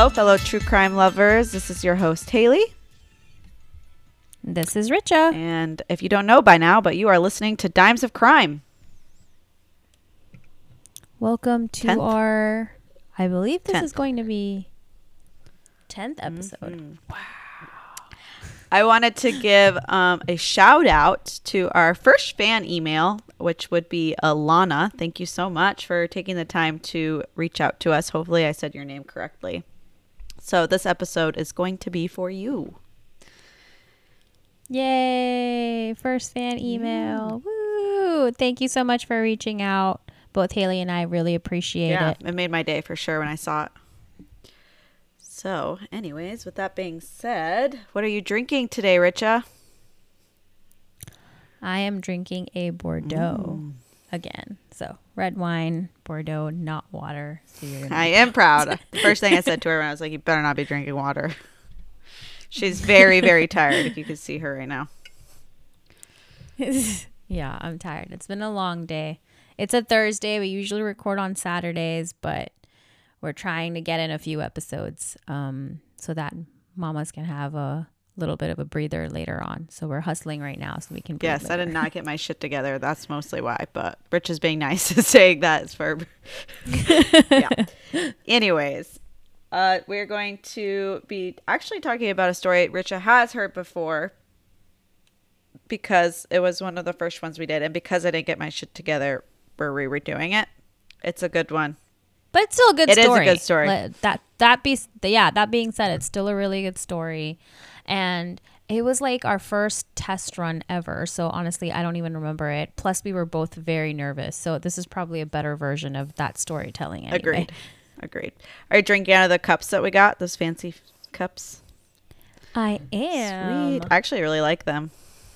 Hello, fellow true crime lovers. This is your host, Haily. This is Richa. And if you don't know by now, but you are listening to Dimes of Crime. Welcome to Tenth? our, I believe this Tenth. is going to be 10th episode. Mm-hmm. I wanted to give um, a shout out to our first fan email, which would be Alana. Thank you so much for taking the time to reach out to us. Hopefully, I said your name correctly. So, this episode is going to be for you. Yay! First fan email. Woo! Thank you so much for reaching out. Both Haily and I really appreciate yeah, it. it made my day for sure when I saw it. So, anyways, with that being said, what are you drinking today, Richa? I am drinking a Bordeaux Mm. Again. So, red wine, Bordeaux, not water. So I am proud. The first thing I said to her when I was like, "You better not be drinking water." She's very, very tired. If you could see her right now. yeah, I'm tired. It's been a long day. It's a Thursday. We usually record on Saturdays, but we're trying to get in a few episodes um, so that mamas can have a little bit of a breather later on. So we're hustling right now so we can. Yes, I did not get my shit together. That's mostly why. But Rich is being nice and saying that is for. yeah. Anyways, uh, we're going to be actually talking about a story Richa has heard before because it was one of the first ones we did, and because I didn't get my shit together, we're re-redoing it. It's a good one. But it's still a good It is a story. good story. That that be yeah. That being said, it's still a really good story, and it was like our first test run ever. So honestly, I don't even remember it. Plus, we were both very nervous. So this is probably a better version of that storytelling. Anyway. Agreed. Agreed. Are you drinking out of the cups that we got? Those fancy cups. I am. Sweet. I actually really like them.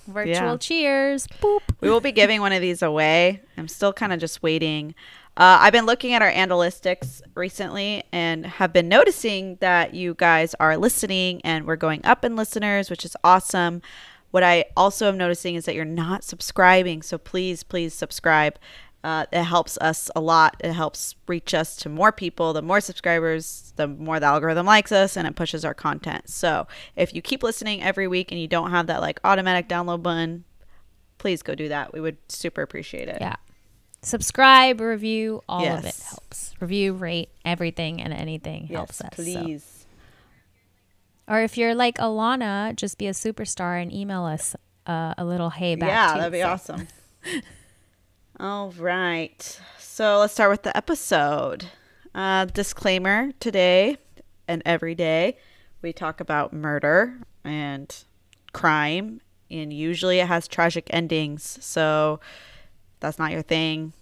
Virtual Yeah. cheers. Boop. We will be giving one of these away. I'm still kind of just waiting. Uh, I've been looking at our analytics recently and have been noticing that you guys are listening and we're going up in listeners, which is awesome. What I also am noticing is that you're not subscribing. So please, please subscribe. Uh, it helps us a lot. It helps reach us to more people. The more subscribers, the more the algorithm likes us and it pushes our content. So if you keep listening every week and you don't have that like automatic download button, please go do that. We would super appreciate it. Yeah. Subscribe, review, all of it helps. Review, rate, everything and anything helps Yes, us. so. please. Or if you're like Alana, just be a superstar and email us uh, a little hey back. Yeah, too, that'd be so. awesome. All right. So let's start with the episode. Uh, disclaimer today and every day we talk about murder and crime, and usually it has tragic endings. So that's not your thing.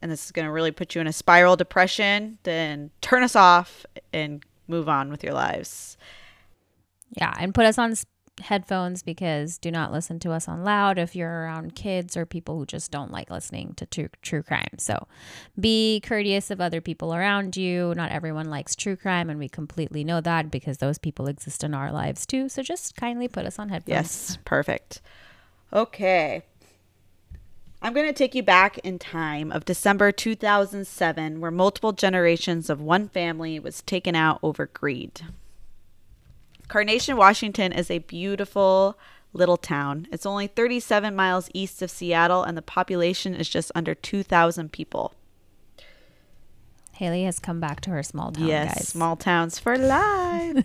And this is going to really put you in a spiral depression. Then turn us off and move on with your lives. Yeah, and put us on headphones because do not listen to us on loud if you're around kids or people who just don't like listening to true, true crime. So be courteous of other people around you. Not everyone likes true crime, and we completely know that because those people exist in our lives too. So just kindly put us on headphones. Yes, perfect. Okay. I'm going to take you back in time of December 2007 where multiple generations of one family was taken out over greed. Carnation, Washington is a beautiful little town. It's only 37 miles east of Seattle and the population is just under 2,000 people. Haily has come back to her small town, yes, guys. small towns for life.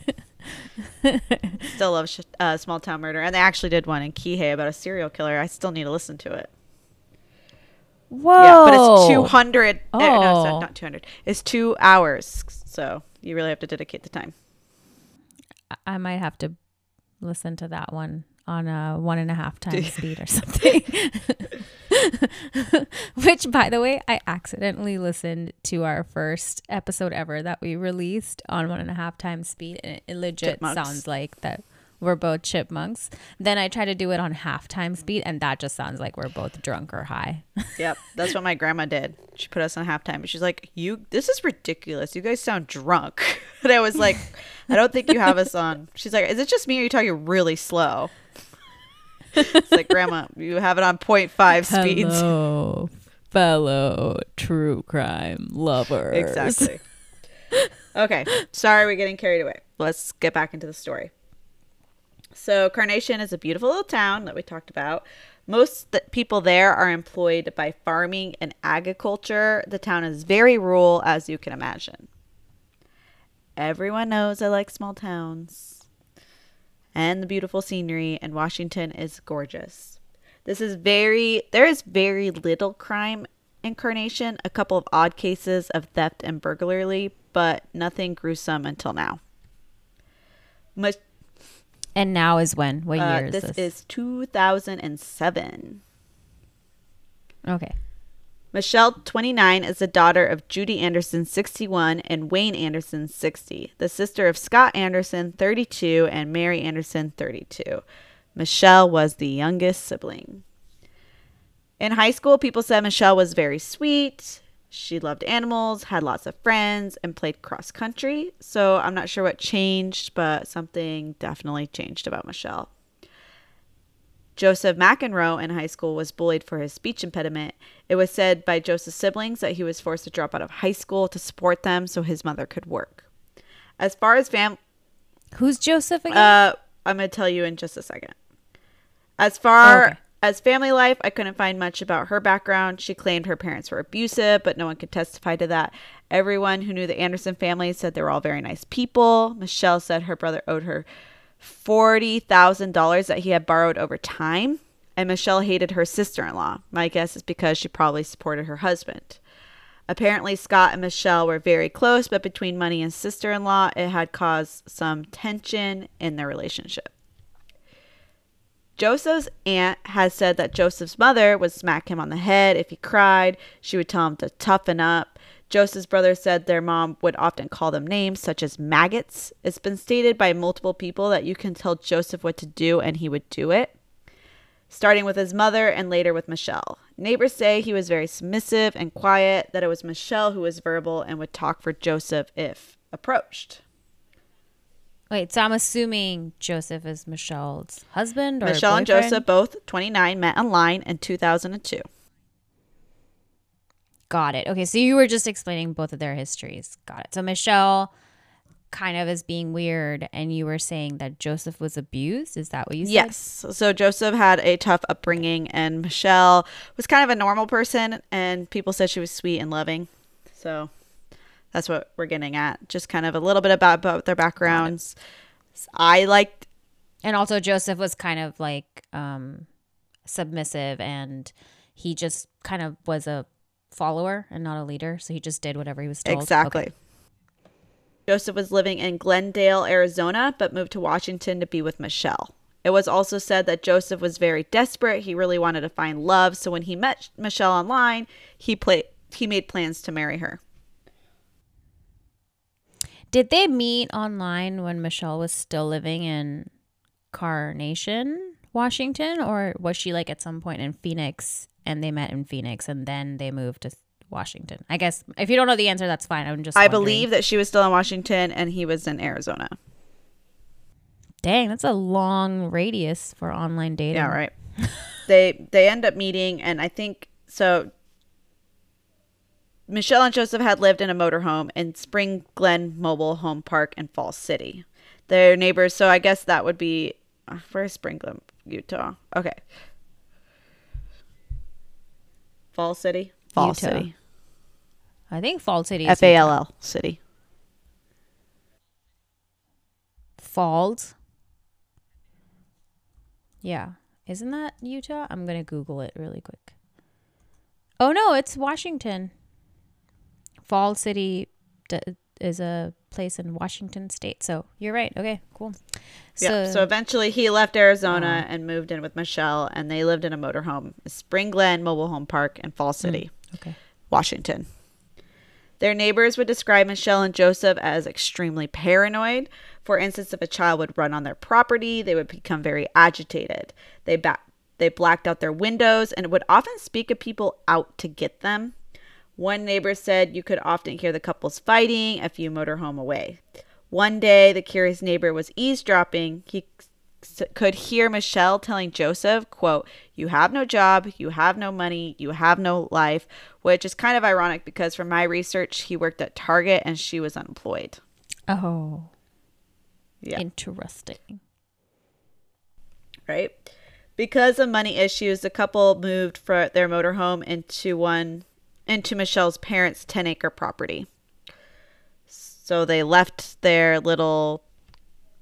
still love sh- uh, small town murder, and they actually did one in Kihei about a serial killer. I still need to listen to it. Whoa! Yeah, but it's two hundred. Eh, no, it's Oh. not, not two hundred. It's two hours. So you really have to dedicate the time. I might have to listen to that one on a one and a half times speed or something. Which, by the way, I accidentally listened to our first episode ever that we released on one and a half times speed, and it legit Chipmunks. sounds like that we're both chipmunks. Then I try to do it on half time speed, and that just sounds like we're both drunk or high. Yep, that's what my grandma did. She put us on halftime, but she's like, "You, this is ridiculous. You guys sound drunk." And I was like, "I don't think you have us on." She's like, "Is it just me or are you talking really slow?" It's like, "Grandma, you have it on 0.5 speeds." Hello, fellow true crime lovers. Exactly. Okay. Sorry, we're getting carried away. Let's get back into the story. So, Carnation is a beautiful little town that we talked about. Most th- people there are employed by farming and agriculture. The town is very rural, as you can imagine. Everyone knows I like small towns and the beautiful scenery, and Washington is gorgeous. This is very, there is very little crime in Carnation, a couple of odd cases of theft and burglary, but nothing gruesome until now. Much, And now is when? What uh, year is this, this? is 2007. okay. Michelle, 29, is the daughter of Judy Anderson, 61, and Wayne Anderson, 60, the sister of Scott Anderson, 32, and Mary Anderson, 32. Michelle was the youngest sibling. In high school, people said Michelle was very sweet. She loved animals, had lots of friends, and played cross country. So I'm not sure what changed, but something definitely changed about Michelle. Joseph McEnroe in high school was bullied for his speech impediment. It was said by Joseph's siblings that he was forced to drop out of high school to support them so his mother could work. As far as fam, Who's Joseph again? uh, I'm going to tell you in just a second. As far Okay. As family life, I couldn't find much about her background. She claimed her parents were abusive, but no one could testify to that. Everyone who knew the Anderson family said they were all very nice people. Michelle said her brother owed her $40,000 that he had borrowed over time, and Michelle hated her sister in law. My guess is because she probably supported her husband. Apparently, Scott and Michelle were very close, but between money and sister in law, it had caused some tension in their relationship. Joseph's aunt has said that Joseph's mother would smack him on the head if he cried. She would tell him to toughen up. Joseph's brother said their mom would often call them names such as maggots. It's been stated by multiple people that you can tell Joseph what to do and he would do it, starting with his mother and later with Michelle. Neighbors say he was very submissive and quiet, that it was Michelle who was verbal and would talk for Joseph if approached. Wait, so I'm assuming Joseph is Michelle's husband or Michelle and boyfriend? Joseph, both 29, met online in 2002. Got it. Okay, so you were just explaining both of their histories. Got it. So Michelle kind of is being weird, and you were saying that Joseph was abused. Is that what you said? Yes. So Joseph had a tough upbringing, and Michelle was kind of a normal person, and people said she was sweet and loving. So that's what we're getting at. Just kind of a little bit about both their backgrounds. I liked, And also Joseph was kind of like um submissive and he just kind of was a follower and not a leader. So he just did whatever he was told. exactly. Okay. Joseph was living in Glendale, Arizona, but moved to Washington to be with Michelle. It was also said that Joseph was very desperate. He really wanted to find love, so when he met Michelle online, he played he made plans to marry her. Did they meet online when Michelle was still living in Carnation, Washington? Or was she like at some point in Phoenix and they met in Phoenix and then they moved to Washington? I guess if you don't know the answer, that's fine. I'm just I wondering. believe that she was still in Washington and he was in Arizona. Dang, that's a long radius for online dating. Yeah, right. they they end up meeting and I think so Michelle and Joseph had lived in a motorhome in Spring Glen Mobile Home Park in Falls City. Their neighbors, so I guess that would be uh, where's Spring Glen, Utah? Okay. Falls City? Falls Utah. City. I think Fall City F A L L City. Falls. Yeah. Isn't that Utah? I'm going to Google it really quick. Oh, no, it's Washington. Fall City d- is a place in Washington state. So you're right. Okay, cool. yeah. So eventually he left Arizona uh-huh. and moved in with Michelle and they lived in a motorhome, Spring Glen Mobile Home Park in Falls mm, City. okay. Washington. Their neighbors would describe Michelle and Joseph as extremely paranoid. For instance, if a child would run on their property, they would become very agitated. They ba- they blacked out their windows and would often speak of people out to get them. One neighbor said you could often hear the couples fighting a few motorhome away. One day, the curious neighbor was eavesdropping. He could hear Michelle telling Joseph, quote, "You have no job, you have no money, you have no life," which is kind of ironic because from my research, he worked at Target and she was unemployed. Oh, Yeah. interesting. right? Because of money issues, the couple moved for their motorhome into one into Michelle's parents' 10-acre property. So they left their little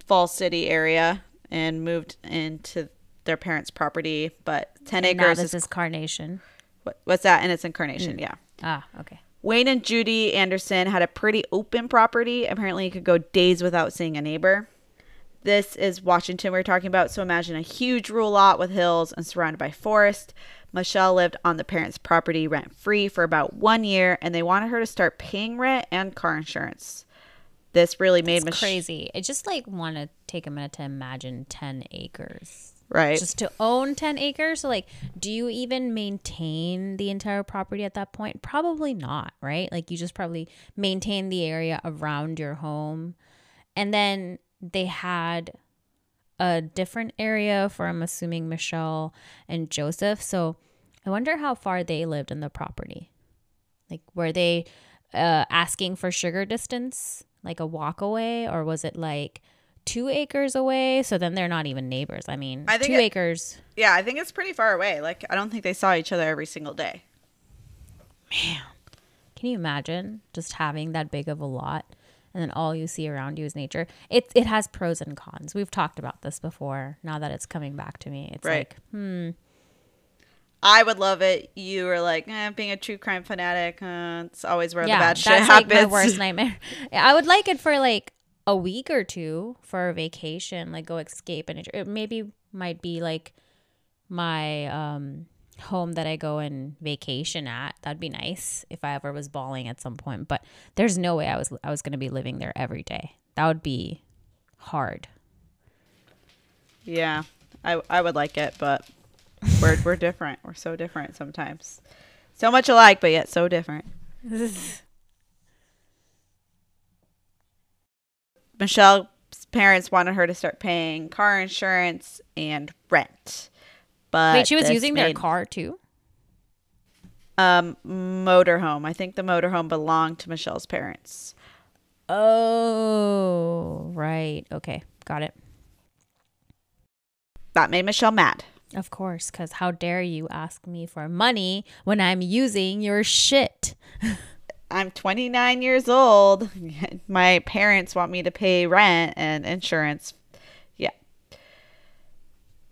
Fall City area and moved into their parents' property, but 10 And now acres this is, is carnation. what, what's that And its incarnation, yeah. Ah, okay. Wayne and Judy Anderson had a pretty open property. Apparently, you could go days without seeing a neighbor. This is Washington we're talking about. So imagine a huge rural lot with hills and surrounded by forest. Michelle lived on the parents' property rent free for about one year, and they wanted her to start paying rent and car insurance. This really made It's Mich- crazy. I just like want to take a minute to imagine 10 acres. right. Just to own 10 acres. So, like, do you even maintain the entire property at that point? Probably not, right? Like, you just probably maintain the area around your home. And then they had a different area for, I'm assuming, Michelle and Joseph. So, I wonder how far they lived in the property. Like, were they uh, asking for sugar distance, like a walk away, or was it like two acres away? So then they're not even neighbors. I mean, I think two it- acres. yeah, I think it's pretty far away. Like, I don't think they saw each other every single day. Man, can you imagine just having that big of a lot? And then all you see around you is nature. It it has pros and cons. We've talked about this before. Now that it's coming back to me, it's Right. like, hmm, I would love it. You were like, eh, being a true crime fanatic, uh, it's always where yeah, the bad that's shit like happens. my worst nightmare. I would like it for like a week or two for a vacation, like go escape and it maybe might be like my um home that I go and vacation at. That'd be nice if I ever was balling at some point. But there's no way I was I was gonna be living there every day. That would be hard. Yeah, I I would like it, but we're we're different. We're so different sometimes. So much alike, but yet so different. Michelle's parents wanted her to start paying car insurance and rent. But Wait, she was using their car too? um motorhome. I think the motorhome belonged to Michelle's parents. Oh, right. Okay, got it. That made Michelle mad. Of course, because how dare you ask me for money when I'm using your shit? I'm 29 years old. My parents want me to pay rent and insurance. Yeah.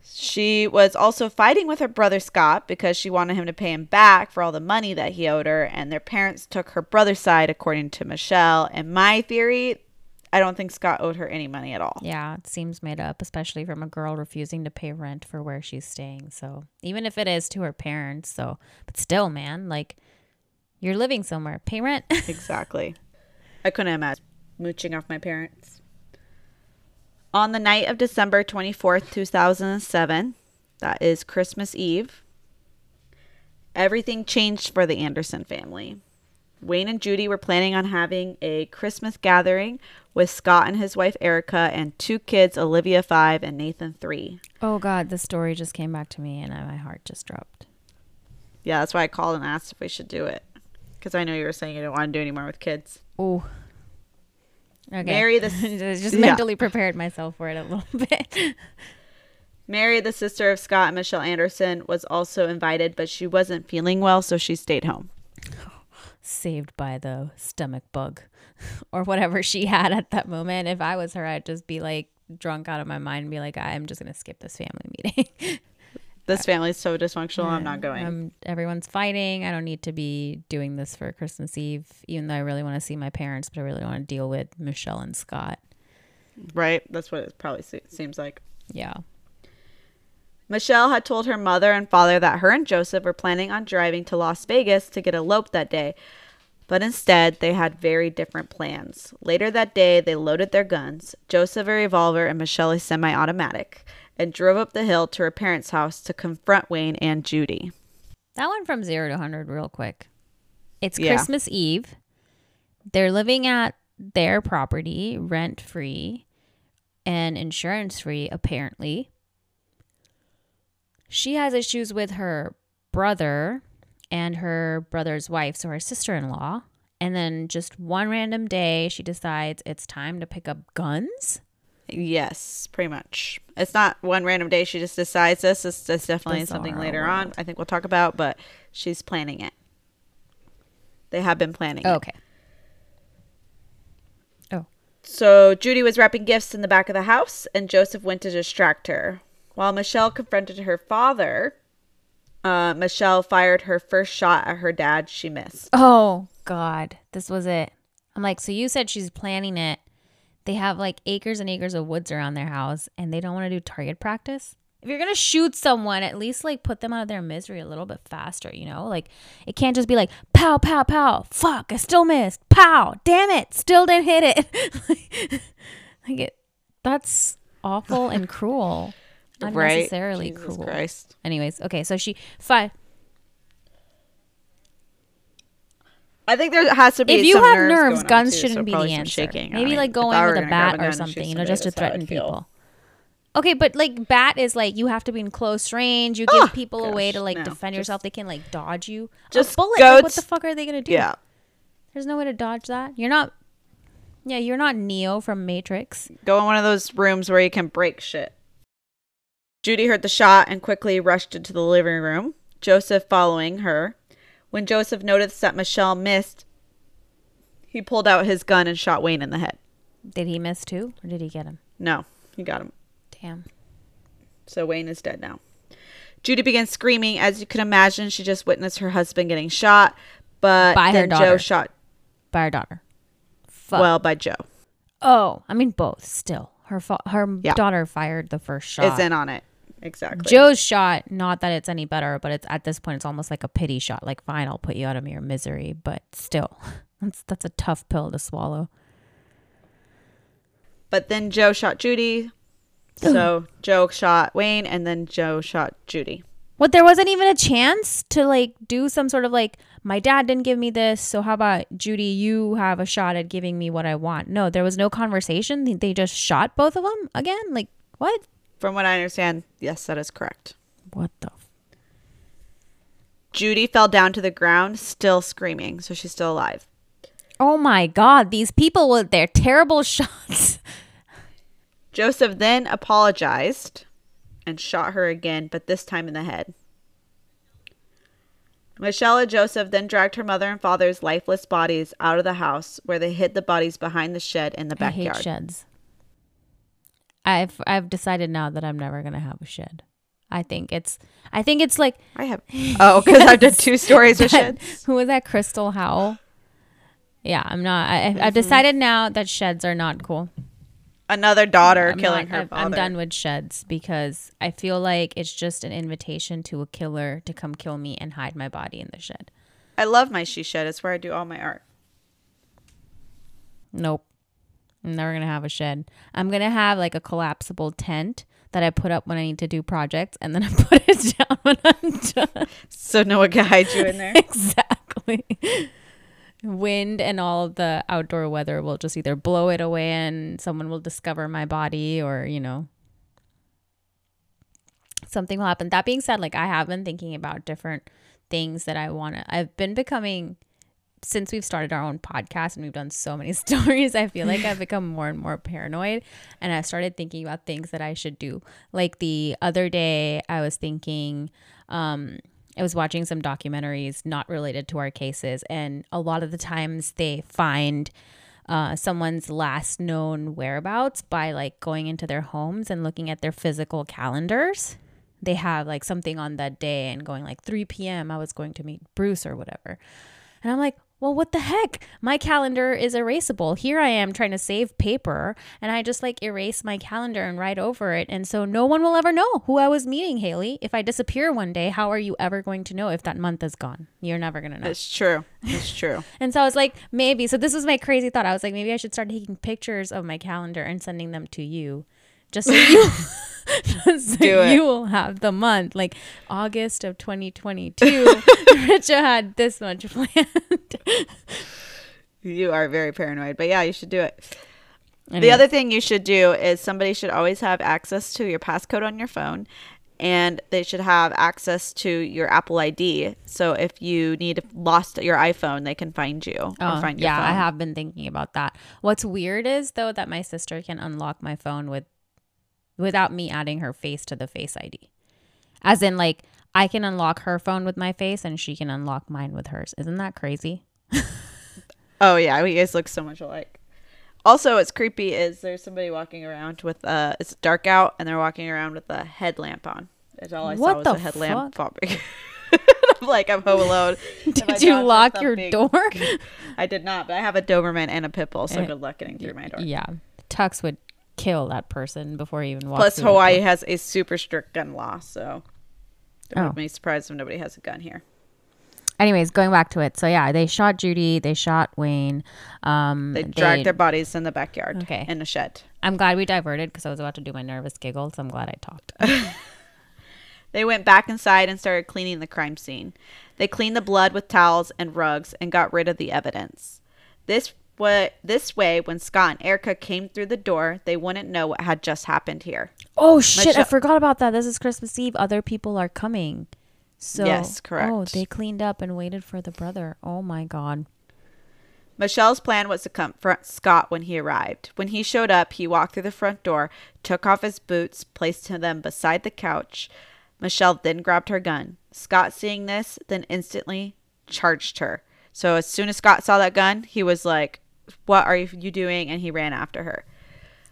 She was also fighting with her brother Scott because she wanted him to pay him back for all the money that he owed her, and their parents took her brother's side, according to Michelle. And my theory, I don't think Scott owed her any money at all. Yeah, it seems made up, especially from a girl refusing to pay rent for where she's staying. So even if it is to her parents, so but still, man, like you're living somewhere, pay rent. Exactly. I couldn't imagine mooching off my parents. On the night of December 24th, 2007, that is Christmas Eve, everything changed for the Anderson family. Wayne and Judy were planning on having a Christmas gathering with Scott and his wife Erica and two kids, Olivia 5 and Nathan 3. oh God, the story just came back to me, and my heart just dropped. Yeah, that's why I called and asked if we should do it. Because I know you were saying you don't want to do any more with kids. Oh. Okay. Mary the- just Yeah. mentally prepared myself for it a little bit. Mary, the sister of Scott and Michelle Anderson, was also invited, but she wasn't feeling well, so she stayed home. Saved by the stomach bug or whatever she had at that moment. If I was her, I'd just be like drunk out of my mind and be like, I'm just going to skip this family meeting. This family's so dysfunctional, I'm not going. Um, everyone's fighting. I don't need to be doing this for Christmas Eve, even though I really want to see my parents, but I really want to deal with Michelle and Scott. right? That's what it probably se- seems like. Yeah. Michelle had told her mother and father that her and Joseph were planning on driving to Las Vegas to get eloped that day, but instead they had very different plans. Later that day, they loaded their guns Joseph a revolver and Michelle a semi automatic and drove up the hill to her parents' house to confront Wayne and Judy. That went from zero to 100 real quick. It's Yeah. Christmas Eve. They're living at their property rent free. and insurance free, apparently. She has issues with her brother and her brother's wife, so her sister in law. And then just one random day, she decides it's time to pick up guns. Yes, pretty much. It's not one random day she just decides this. It's, it's definitely something Bizarre later on. I think we'll talk about, but she's planning it. They have been planning it. Okay. Oh. So Judy was wrapping gifts in the back of the house, and Joseph went to distract her. While Michelle confronted her father, uh, Michelle fired her first shot at her dad. She missed. Oh, God. This was it. I'm like, so you said she's planning it. They have like acres and acres of woods around their house and they don't want to do target practice. If you're going to shoot someone, at least like put them out of their misery a little bit faster, you know? Like it can't just be like, pow, pow, pow. Fuck, I still missed. Pow, damn it. Still didn't hit it. like it, that's awful and cruel. Unnecessarily Jesus cruel. Christ. Anyways, okay, so she fi- I think there has to be. if you have nerves, nerves, guns too, shouldn't so be the answer. Shaking. I Maybe mean, like going with a bat or something, you know, just to that's how I'd threaten people. Okay, but like bat is like you have to be in close range. You Oh, give ah, people a way to like no, defend just- yourself. They can like dodge you. just a bullet. Like, what the fuck are they gonna do? Yeah. There's no way to dodge that. You're not. Yeah, you're not Neo from Matrix. Go in one of those rooms where you can break shit. Judy heard the shot and quickly rushed into the living room, Joseph following her. When Joseph noticed that Michelle missed, he pulled out his gun and shot Wayne in the head. Did he miss too, or did he get him? No, he got him. Damn. So Wayne is dead now. Judy began screaming. As you can imagine, she just witnessed her husband getting shot, but By her then Joe daughter. shot, By her daughter. Fuck. well, by Joe. oh, I mean both. Still, her fa- her Yeah. daughter fired the first shot. Is in on it. Exactly. Joe's shot, not that it's any better, but it's at this point it's almost like a pity shot. Like, fine, I'll put you out of your misery, but still, that's that's a tough pill to swallow. But then Joe shot Judy. So Joe shot Wayne, and then Joe shot Judy. What there wasn't even a chance to like do some sort of like my dad didn't give me this, so how about Judy? You have a shot at giving me what I want. No, there was no conversation. They- They just shot both of them again. Like what? From what I understand, yes, that is correct. What the? F- Judy fell down to the ground, still screaming, so she's still alive. oh my god! These people with their terrible shots. Joseph then apologized and shot her again, but this time in the head. Michelle and Joseph then dragged her mother and father's lifeless bodies out of the house, where they hid the bodies behind the shed in the I hate backyard. sheds. I've I've decided now that I'm never gonna have a shed. I think it's I think it's like I have oh, because I've done two stories with that- sheds. Who was that? Crystal Howell. Yeah, I'm not. I, Mm-hmm. I've decided now that sheds are not cool. Another daughter I'm killing not- her father. I'm done with sheds because I feel like it's just an invitation to a killer to come kill me and hide my body in the shed. I love my she shed. It's where I do all my art. Nope. I'm never gonna have a shed. I'm gonna have like a collapsible tent that I put up when I need to do projects, and then I put it down when I'm done. So no one can hide you in there. exactly. Wind and all the outdoor weather will just either blow it away and someone will discover my body or, you know, something will happen. That being said, like I have been thinking about different things that I want to. I've been becoming since we've started our own podcast and we've done so many stories, I feel like I've become more and more paranoid. And I started thinking about things that I should do. Like the other day, I was thinking, um, I was watching some documentaries not related to our cases, and a lot of the times they find uh, someone's last known whereabouts by like going into their homes and looking at their physical calendars. They have like something on that day and going like 3 p.m. I was going to meet Bruce or whatever. And I'm like, well, what the heck? My calendar is erasable. Here I am trying to save paper, and I just like erase my calendar and write over it. And so no one will ever know who I was meeting, Haily. If I disappear one day, how are you ever going to know if that month is gone? You're never going to know. It's true. It's true. And so I was like, maybe. So this was my crazy thought. I was like, maybe I should start taking pictures of my calendar and sending them to you. Just so you, so Do it. you will have the month, like August of 2022. Richa had this much planned. You are very paranoid, but yeah, you should do it. The other thing you should do is somebody should always have access to your passcode on your phone and they should have access to your Apple ID. So if you need lost your iPhone, they can find you or Oh, find your yeah, I have been thinking about that. What's weird is though that my sister can unlock my phone with without me adding her face to the face ID. As in like I can unlock her phone with my face and she can unlock mine with hers. Isn't that crazy? Oh yeah, we guys look so much alike. Also, what's creepy is there's somebody walking around with uh it's dark out and they're walking around with a headlamp on. That's all I saw What was the a headlamp fuck? popping. I'm like I'm home alone. Did you lock your door? I did not, but I have a Doberman and a Pitbull, so Eh, good luck getting through my door. yeah. Tux would kill that person before he even walks Plus, Hawaii has a super strict gun law, so it Oh. would be surprised if nobody has a gun here. Anyways, going back to it. So yeah, they shot Judy, they shot Wayne. Um They dragged their bodies in the backyard Okay. in a shed. I'm glad we diverted because I was about to do my nervous giggle, so I'm glad I talked. They went back inside and started cleaning the crime scene. They cleaned the blood with towels and rugs and got rid of the evidence. This wa- this way, when Scott and Erica came through the door, they wouldn't know what had just happened here. Oh shit! I forgot about that. This is Christmas Eve. Other people are coming. So Yes, oh, correct. Oh, they cleaned up and waited for the brother. Oh my god. Michelle's plan was to confront Scott when he arrived. When he showed up, he walked through the front door, took off his boots, placed them beside the couch. Michelle then grabbed her gun. Scott, seeing this, then instantly charged her. So as soon as Scott saw that gun, he was like, "What are you doing?" and he ran after her.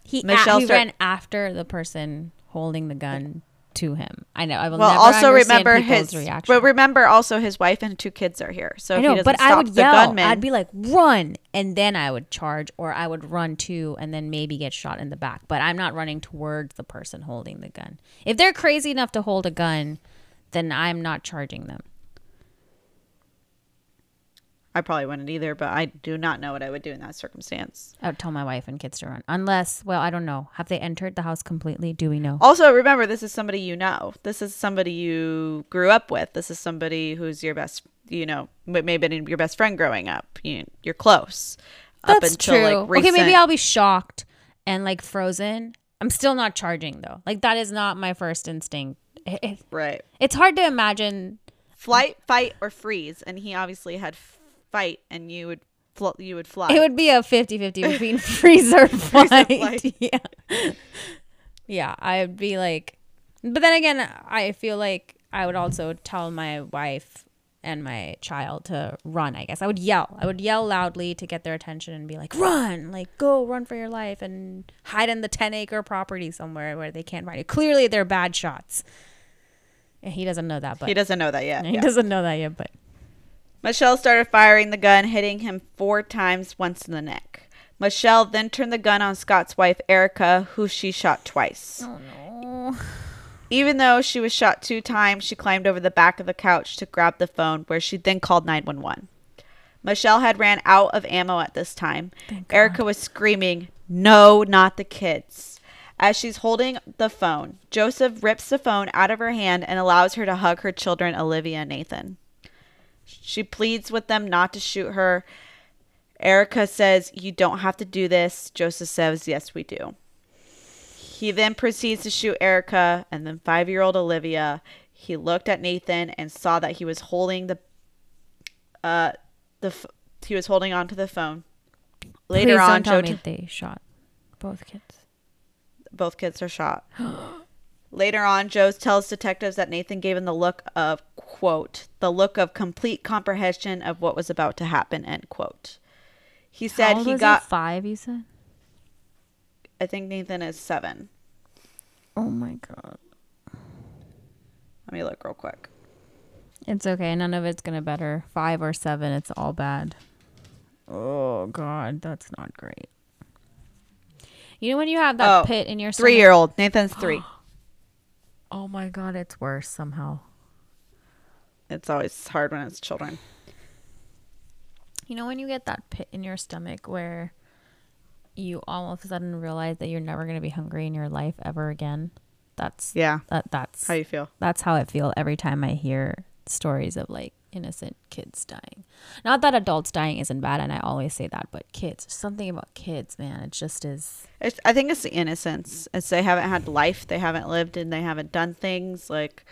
He Michelle a- he start- ran after the person holding the gun to him. I know. I will Well, never also remember his, reaction. but remember also his wife and two kids are here. So I if know, he doesn't but I would yell. gunman, I'd be like, "Run!" and then I would charge, or I would run too, and then maybe get shot in the back. But I'm not running towards the person holding the gun. If they're crazy enough to hold a gun, then I'm not charging them. I probably wouldn't either. But I do not know what I would do in that circumstance. I would tell my wife and kids to run, unless, well, I don't know. Have they entered the house completely? Do we know? Also, remember, this is somebody you know. This is somebody you grew up with. This is somebody who's your best, you know, maybe your best friend growing up. You, you're close. That's true. like, okay, maybe I'll be shocked and like frozen. I'm still not charging though. Like that is not my first instinct. It- Right. it's hard to imagine. Flight, fight, or freeze. And he obviously had fight, and you would fl- you would fly. It would be a 50-50 between freezer flight. flight. Yeah. Yeah, I would be like but then again, I feel like I would also tell my wife and my child to run, I guess. I would yell. I would yell loudly to get their attention and be like, "Run! Like go run for your life and hide in the 10-acre property somewhere where they can't find you." Clearly they're bad shots. And he doesn't know that, but he doesn't know that yet. he Yeah. doesn't know that yet, but Michelle started firing the gun, hitting him four times, once in the neck. Michelle then turned the gun on Scott's wife, Erica, who she shot twice. oh no. Even though she was shot two times, she climbed over the back of the couch to grab the phone, where she then called 911. Michelle had ran out of ammo at this time. Erica was screaming, No, not the kids. As she's holding the phone, Joseph rips the phone out of her hand and allows her to hug her children, Olivia and Nathan. She pleads with them not to shoot her. Erica says, You don't have to do this. Joseph says, Yes, we do. He then proceeds to shoot Erica and then five year old Olivia. He looked at Nathan and saw that he was holding the uh the f- he was holding onto the phone. Later Please on, don't tell Joe me they shot both kids. both kids are shot. Later on, Joe tells detectives that Nathan gave him the look of quote the look of complete comprehension of what was about to happen end quote. He said he got. five. You said. I think Nathan is seven. Oh my god. Let me look real quick. It's okay. None of it's gonna better. Five or seven, it's all bad. Oh god, that's not great. You know when you have that Oh, pit in your Three stomach? year old Nathan's three. Oh my god, it's worse somehow. it's always hard when it's children. You know when you get that pit in your stomach where you all of a sudden realize that you're never gonna be hungry in your life ever again. That's Yeah. that that's How you feel? that's how I feel every time I hear stories of like innocent kids dying. Not that adults dying isn't bad, and I always say that, but kids, something about kids, man, it just is. It's, I think it's the innocence. It's they haven't had life, they haven't lived, and they haven't done things like.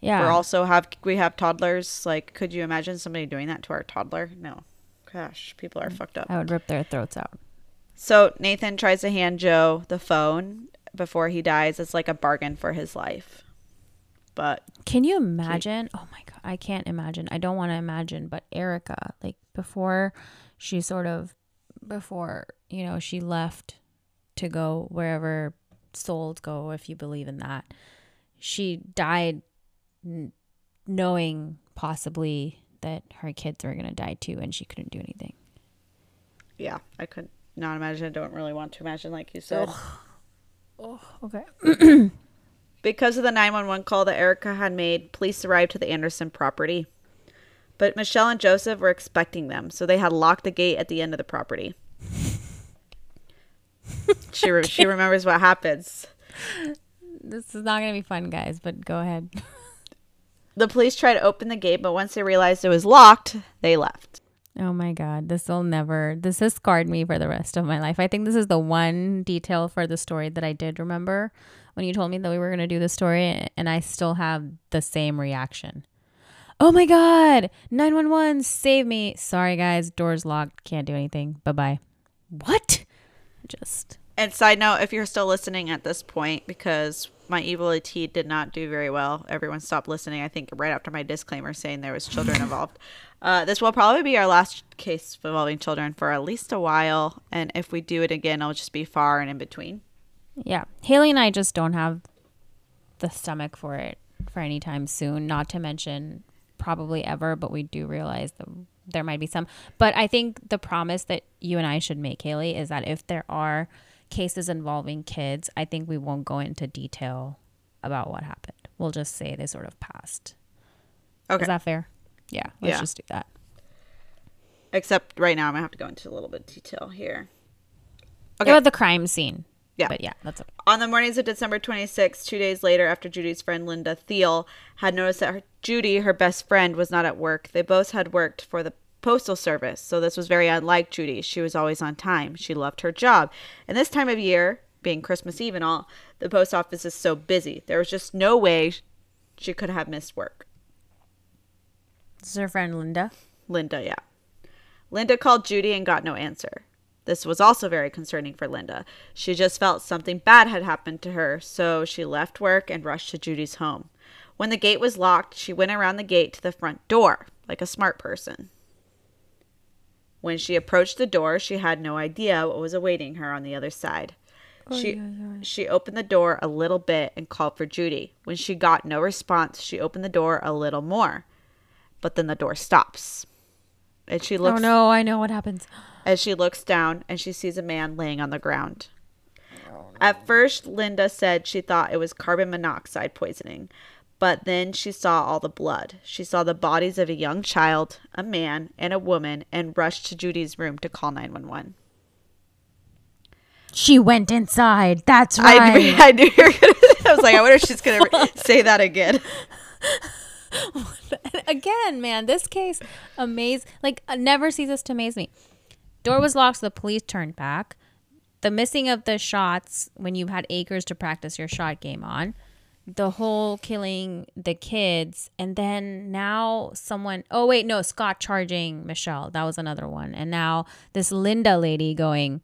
Yeah. We also have we have toddlers. Like, could you imagine somebody doing that to our toddler? No. Gosh, people are mm. fucked up. I would rip their throats out. So Nathan tries to hand Joe the phone before he dies. It's like a bargain for his life. But Can you imagine? Oh my god, I can't imagine. I don't want to imagine, but Erica, like before she sort of before, you know, she left to go wherever souls go if you believe in that. She died n- knowing possibly that her kids were going to die too and she couldn't do anything. yeah, I could not imagine. I don't really want to imagine, like you said. Oh, okay. Because of the 911 call that Erica had made, police arrived to the Anderson property. But Michelle and Joseph were expecting them, so they had locked the gate at the end of the property. she re- she remembers what happens. This is not going to be fun, guys, but go ahead. The police tried to open the gate, but once they realized it was locked, they left. Oh my god, this will never this has scarred me for the rest of my life. I think this is the one detail for the story that I did remember when you told me that we were going to do the story and I still have the same reaction. Oh my god, 911 save me. Sorry guys, doors locked, can't do anything. Bye-bye. What? Just And side note, if you're still listening at this point, because my evil ET did not do very well, everyone stopped listening. I think right after my disclaimer saying there was children involved. Uh, this will probably be our last case involving children for at least a while, and if we do it again, it'll just be far and in between. Yeah, Haily and I just don't have the stomach for it for any time soon, not to mention probably ever, but we do realize that there might be some. But I think the promise that you and I should make, Haley, is that if there are cases involving kids, I think we won't go into detail about what happened. We'll just say they sort of passed. Okay. Is that fair? Yeah, let's Yeah. just do that. Except right now, I'm gonna have to go into a little bit of detail here. Okay. About the crime scene. Yeah. But yeah, that's okay. On the mornings of December 26, two days later, after Judy's friend Linda Thiel had noticed that her, Judy, her best friend, was not at work, they both had worked for the Postal Service. So this was very unlike Judy. She was always on time. She loved her job. And this time of year, being Christmas Eve and all, the post office is so busy. There was just no way she could have missed work. This is her friend Linda. Linda, yeah. Linda called Judy and got no answer. This was also very concerning for Linda. She just felt something bad had happened to her, so she left work and rushed to Judy's home. When the gate was locked, she went around the gate to the front door, like a smart person. When she approached the door, she had no idea what was awaiting her on the other side. Oh, she she opened the door a little bit and called for Judy. When she got no response, she opened the door a little more. But then the door stops. And she oh, looks oh no, I know what happens. as she looks down and she sees a man laying on the ground. Oh, At first, Linda said she thought it was carbon monoxide poisoning, but then she saw all the blood. She saw the bodies of a young child, a man, and a woman and rushed to Judy's room to call 911. She went inside. That's right. knew- I knew you were going to I was like, I wonder if she's going to say that again. Again, man, this case amaze like uh, never ceases to amaze me. Door was locked, so the police turned back. The missing of the shots when you had acres to practice your shot game on. The whole killing the kids, and then now someone. Oh wait, no, Scott charging Michelle. That was another one. And now this Linda lady going.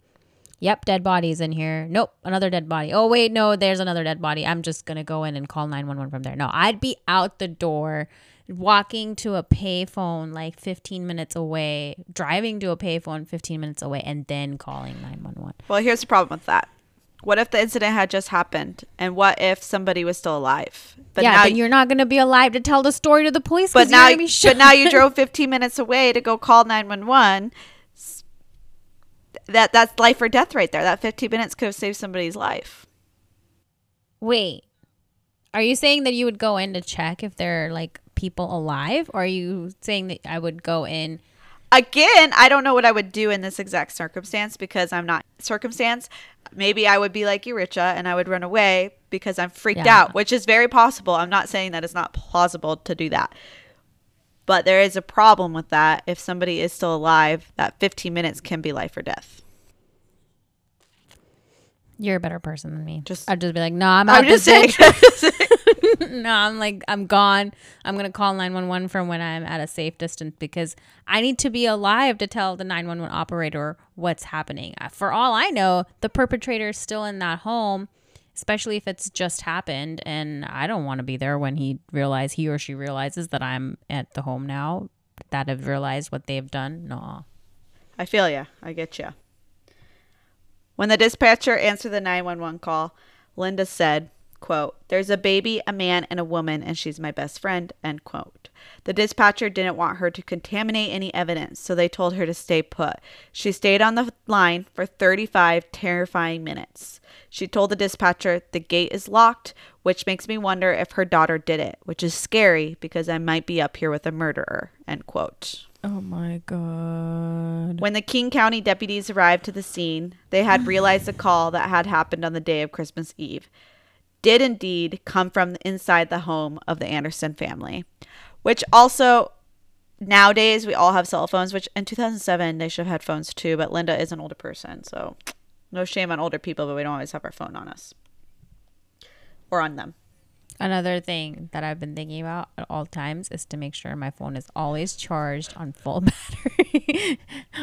Yep, dead bodies in here. Nope, another dead body. Oh wait, no, there's another dead body. I'm just gonna go in and call 911 from there. No, I'd be out the door, walking to a payphone like 15 minutes away, driving to a payphone 15 minutes away, and then calling 911. Well, here's the problem with that. What if the incident had just happened? And what if somebody was still alive? But yeah, now you're not gonna be alive to tell the story to the police. but now but now you drove 15 minutes away to go call 911 S- that that's life or death right there that 15 minutes could have saved somebody's life Wait, are you saying that you would go in to check if there are like people alive, or are you saying that I would go in? again i don't know what i would do in this exact circumstance because i'm not circumstance maybe i would be like you richa and i would run away because i'm freaked Yeah. out which is very possible i'm not saying that it's not plausible to do that But there is a problem with that. If somebody is still alive, that 15 minutes can be life or death. You're a better person than me. Just- I'd just be like, no, I'm out. I'm just saying. no, I'm like, I'm gone. I'm gonna call 911 from when I'm at a safe distance because I need to be alive to tell the 911 operator what's happening. Uh, For all I know, the perpetrator is still in that home, especially if it's just happened, and I don't want to be there when he realize he or she realizes that I'm at the home now. That have realized what they've done. No. I feel you. I get ya. When the dispatcher answered the 911 call, Linda said, quote, There's a baby, a man, and a woman, and she's my best friend, end quote. The dispatcher didn't want her to contaminate any evidence, so they told her to stay put. She stayed on the line for 35 terrifying minutes. She told the dispatcher, The gate is locked, which makes me wonder if her daughter did it, which is scary because I might be up here with a murderer, end quote. Oh my god. When the King County deputies arrived to the scene, they had realized the call that had happened on the day of Christmas Eve did indeed come from inside the home of the Anderson family, which also nowadays we all have cell phones, which in 2007 they should have had phones too, but Linda is an older person, so no shame on older people, but we don't always have our phone on us or on them. Another thing that I've been thinking about at all times is to make sure my phone is always charged on full battery.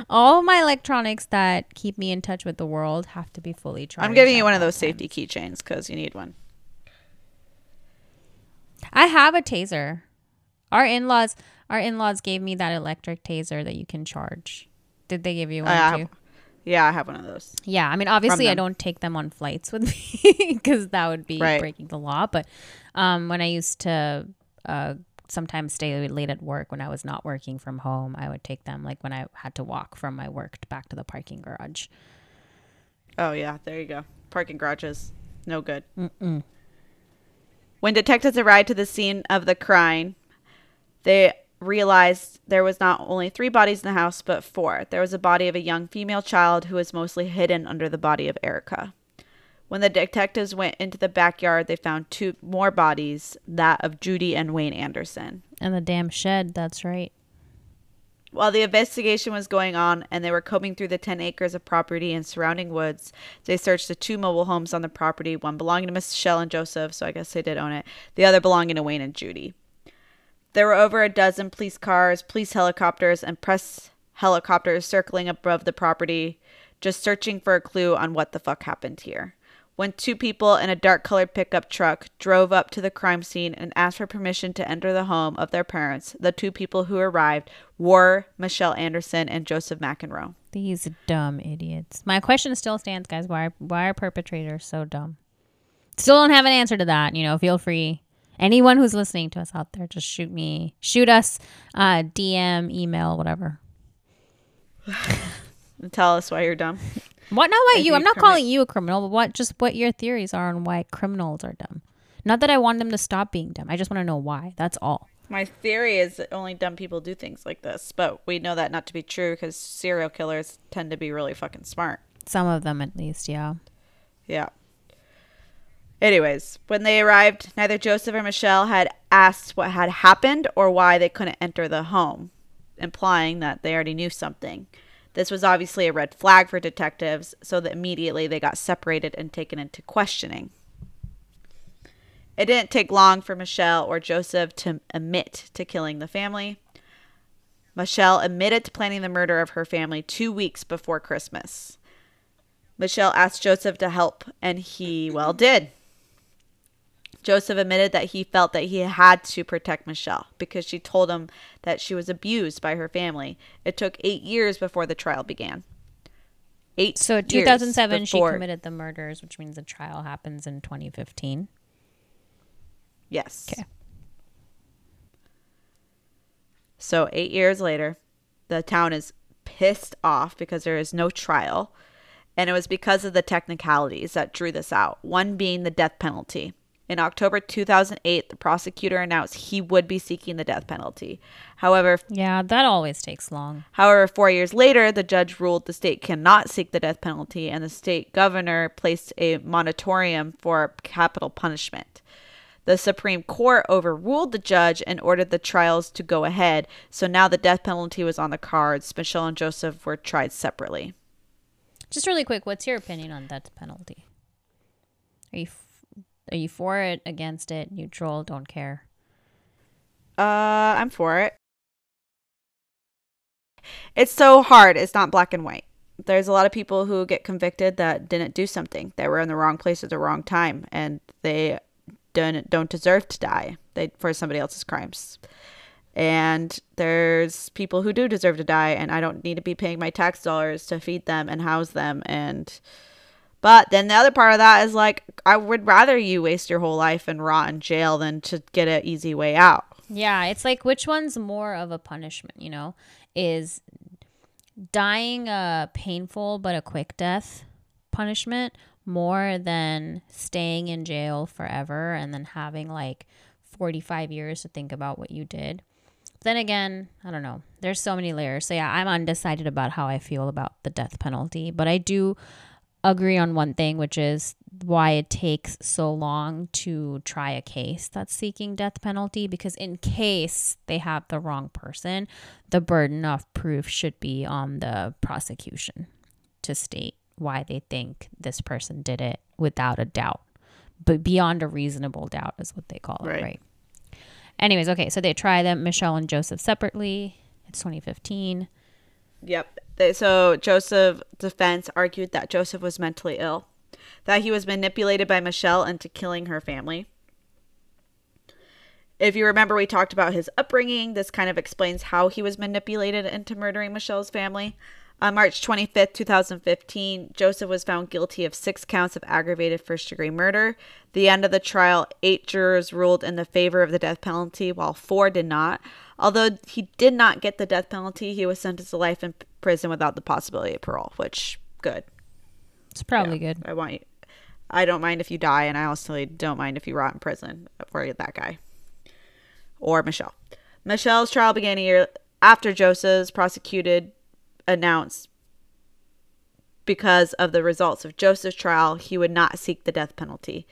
all my electronics that keep me in touch with the world have to be fully charged. I'm giving you one of those safety keychains because you need one. I have a taser. Our in-laws, our in-laws gave me that electric taser that you can charge. Did they give you one too? Yeah, I have one of those. Yeah, I mean, obviously, I don't take them on flights with me because that would be Right. breaking the law. But um, when I used to uh, sometimes stay late at work when I was not working from home, I would take them like when I had to walk from my work back to the parking garage. Oh yeah, there you go. Parking garages, no good. When detectives arrived to the scene of the crime, they realized there was not only three bodies in the house, but four. There was a body of a young female child who was mostly hidden under the body of Erica. When the detectives went into the backyard, they found two more bodies, that of Judy and Wayne Anderson. And the damn shed, that's right. While the investigation was going on and they were combing through the 10 acres of property and surrounding woods, they searched the two mobile homes on the property, one belonging to Michele and Joseph, so I guess they did own it, the other belonging to Wayne and Judy. There were over a dozen police cars, police helicopters, and press helicopters circling above the property, just searching for a clue on what the fuck happened here. When two people in a dark colored pickup truck drove up to the crime scene and asked for permission to enter the home of their parents, the two people who arrived were Michele Anderson and Joseph McEnroe. These dumb idiots. My question still stands, guys. Why why are perpetrators so dumb? Still don't have an answer to that. You know, feel free. Anyone who's listening to us out there, just shoot me, shoot us, uh, DM, email, whatever. Tell us why you're dumb. What? Not why you. I'm not calling you a criminal, but what? Just what your theories are on why criminals are dumb. Not that I want them to stop being dumb. I just want to know why. That's all. My theory is that only dumb people do things like this, but we know that not to be true because serial killers tend to be really fucking smart. Some of them, at least. Yeah. Yeah. Anyways, when they arrived, neither Joseph or Michele had asked what had happened or why they couldn't enter the home, implying that they already knew something. This was obviously a red flag for detectives, so that immediately they got separated and taken into questioning. It didn't take long for Michele or Joseph to admit to killing the family. Michele admitted to planning the murder of her family two weeks before Christmas. Michele asked Joseph to help, and he, well, did. Joseph admitted that he felt that he had to protect Michele because she told him that she was abused by her family. It took eight years before the trial began. Eight So years 2007, she committed the murders, which means the trial happens in 2015. Yes. Okay. So eight years later, the town is pissed off because there is no trial. And it was because of the technicalities that drew this out, one being the death penalty. In October 2008, the prosecutor announced he would be seeking the death penalty. However, Yeah, that always takes long. However, four years later, the judge ruled the state cannot seek the death penalty, and the state governor placed a moratorium for capital punishment. The Supreme Court overruled the judge and ordered the trials to go ahead. So now the death penalty was on the cards. Michele and Joseph were tried separately. Just really quick, what's your opinion on death penalty? Are you are you for it, against it, neutral, don't care? Uh, I'm for it. It's so hard. It's not black and white. There's a lot of people who get convicted that didn't do something. They were in the wrong place at the wrong time, and they don't don't deserve to die. They for somebody else's crimes. And there's people who do deserve to die, and I don't need to be paying my tax dollars to feed them and house them. And but then the other part of that is like, I would rather you waste your whole life and rot in jail than to get an easy way out. Yeah, it's like which one's more of a punishment, you know? Is dying a painful but a quick death punishment more than staying in jail forever and then having like 45 years to think about what you did? Then again, I don't know. There's so many layers. So yeah, I'm undecided about how I feel about the death penalty, but I do agree on one thing, which is why it takes so long to try a case that's seeking death penalty because in case they have the wrong person, the burden of proof should be on the prosecution to state why they think this person did it without a doubt. But beyond a reasonable doubt is what they call it, Right. right? Anyways, okay, so they try them Michele and Joseph separately. It's 2015. Yep. They, so Joseph defense argued that Joseph was mentally ill, that he was manipulated by Michele into killing her family. If you remember, we talked about his upbringing. This kind of explains how he was manipulated into murdering Michele's family. On March 25th, 2015, Joseph was found guilty of six counts of aggravated first degree murder. The end of the trial, eight jurors ruled in the favor of the death penalty, while four did not. Although he did not get the death penalty, he was sentenced to life in prison without the possibility of parole, which, good. It's probably good. I want you. I don't mind if you die, and I also don't mind if you rot in prison for that guy or Michele. Michele's trial began a year after Joseph's prosecuted announced because of the results of Joseph's trial, he would not seek the death penalty.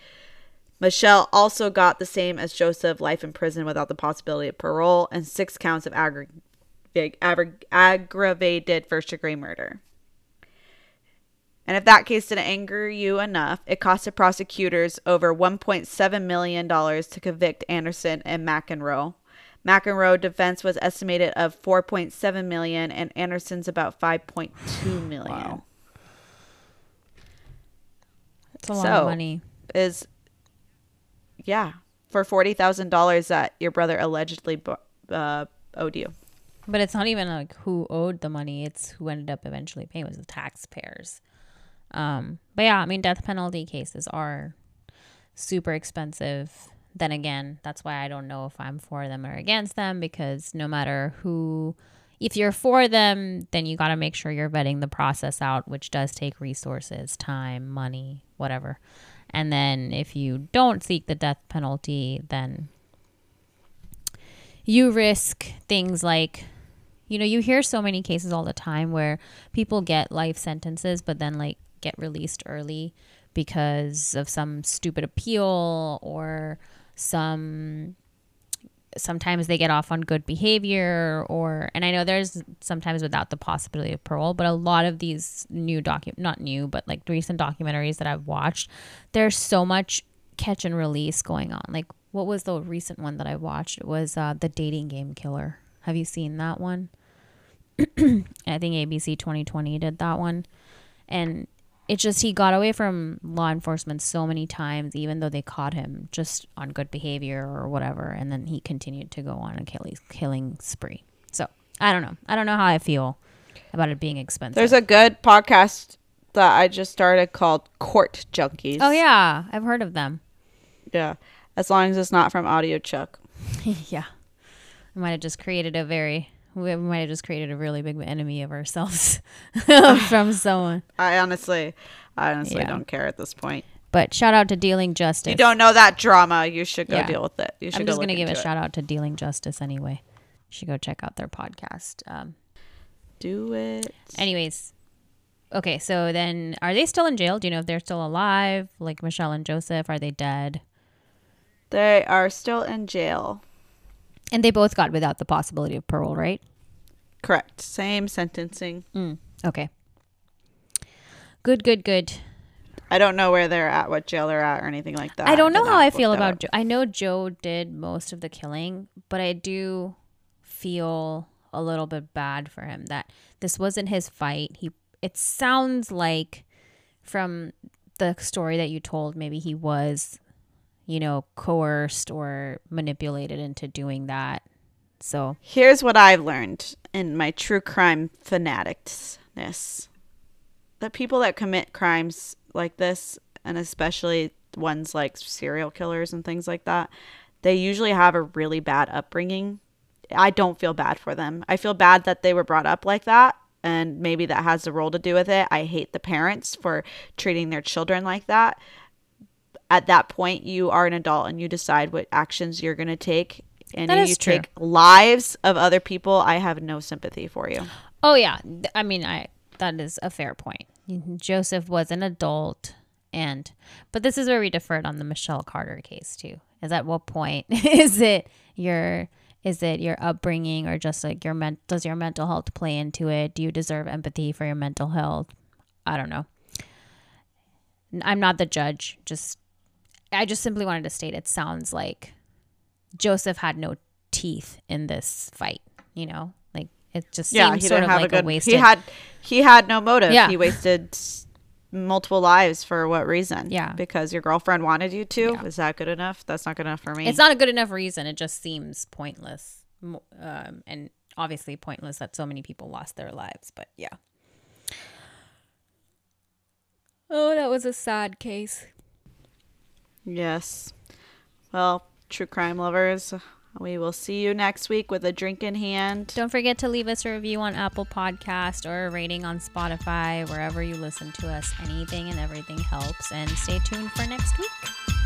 Michele also got the same as Joseph life in prison without the possibility of parole and six counts of aggra- aggra- aggravated first degree murder. And if that case didn't anger you enough, it cost the prosecutors over $1.7 million to convict Anderson and McEnroe. McEnroe defense was estimated of 4.7 million and Anderson's about 5.2 million. Wow. It's a lot So- of money. Is yeah, for $40,000 that your brother allegedly uh, owed you. But it's not even like who owed the money; it's who ended up eventually paying it was the taxpayers. Um, but yeah, I mean, death penalty cases are super expensive. Then again, that's why I don't know if I'm for them or against them because no matter who, if you're for them, then you got to make sure you're vetting the process out, which does take resources, time, money, whatever. And then if you don't seek the death penalty, then you risk things like you know you hear so many cases all the time where people get life sentences but then like get released early because of some stupid appeal or some sometimes they get off on good behavior or and I know there's sometimes without the possibility of parole but a lot of these new docu not new but like recent documentaries that I've watched there's so much catch and release going on. Like what was the recent one that I watched? It was uh, the dating game killer. Have you seen that one? I think ABC 2020 did that one. And it just he got away from law enforcement so many times even though they caught him just on good behavior or whatever and then he continued to go on a killing killing spree so i don't know i don't know how i feel about it being expensive There's a good podcast that I just started called Court Junkies. oh yeah i've heard of them Yeah. As long as it's not from Audio Chuck. yeah I might have just created a very we might have just created a really big enemy of ourselves from someone I honestly, I honestly Yeah. don't care at this point. but shout out to dealing justice You don't know that drama. You should go Yeah. deal with it. You should I'm just gonna give a it. shout out to Dealing Justice anyway. You should go check out their podcast. Um, Do it. anyways, okay. So then, are they still in jail? Do you know if they're still alive? Like Michele and Joseph, are they dead? They are still in jail. And they both got without the possibility of parole, right? Correct. Same sentencing. Mm. Okay. Good, good, good. I don't know where they're at, what jail they're at, or anything like that. I don't know how I feel about. Joe. I know Joe did most of the killing, but I do feel a little bit bad for him that this wasn't his fight. He it sounds like from the story that you told maybe he was you know coerced or manipulated into doing that. So, Here's what I've learned in my true crime fanaticness. The people that commit crimes like this, and especially ones like serial killers and things like that, they usually have a really bad upbringing. I don't feel bad for them. I feel bad that they were brought up like that, and maybe that has a role to do with it. I hate the parents for treating their children like that. At that point, you are an adult and you decide what actions you're going to take. And That you is true. take lives of other people. I have no sympathy for you. Oh yeah, I mean, I that is a fair point. Joseph was an adult, and but this is where we deferred on the Michelle Carter case too. Is at what point is it your is it your upbringing or just like your men- does your mental health play into it? Do you deserve empathy for your mental health? I don't know. i'm not the judge. Just I just simply wanted to state it sounds like Joseph had no teeth in this fight. You know, like it just Yeah, seems he sort didn't of have like a good. wasted. he had he had no motive. Yeah. He wasted multiple lives for what reason? Yeah. because your girlfriend wanted you to. Yeah. Is that good enough? That's not good enough for me. it's not a good enough reason. It just seems pointless, um, and obviously pointless that so many people lost their lives. But yeah. Oh, that was a sad case. Yes. Well, true crime lovers, we will see you next week with a drink in hand. Don't forget to leave us a review on Apple Podcast or a rating on Spotify, wherever you listen to us. Anything and everything helps. And stay tuned for next week.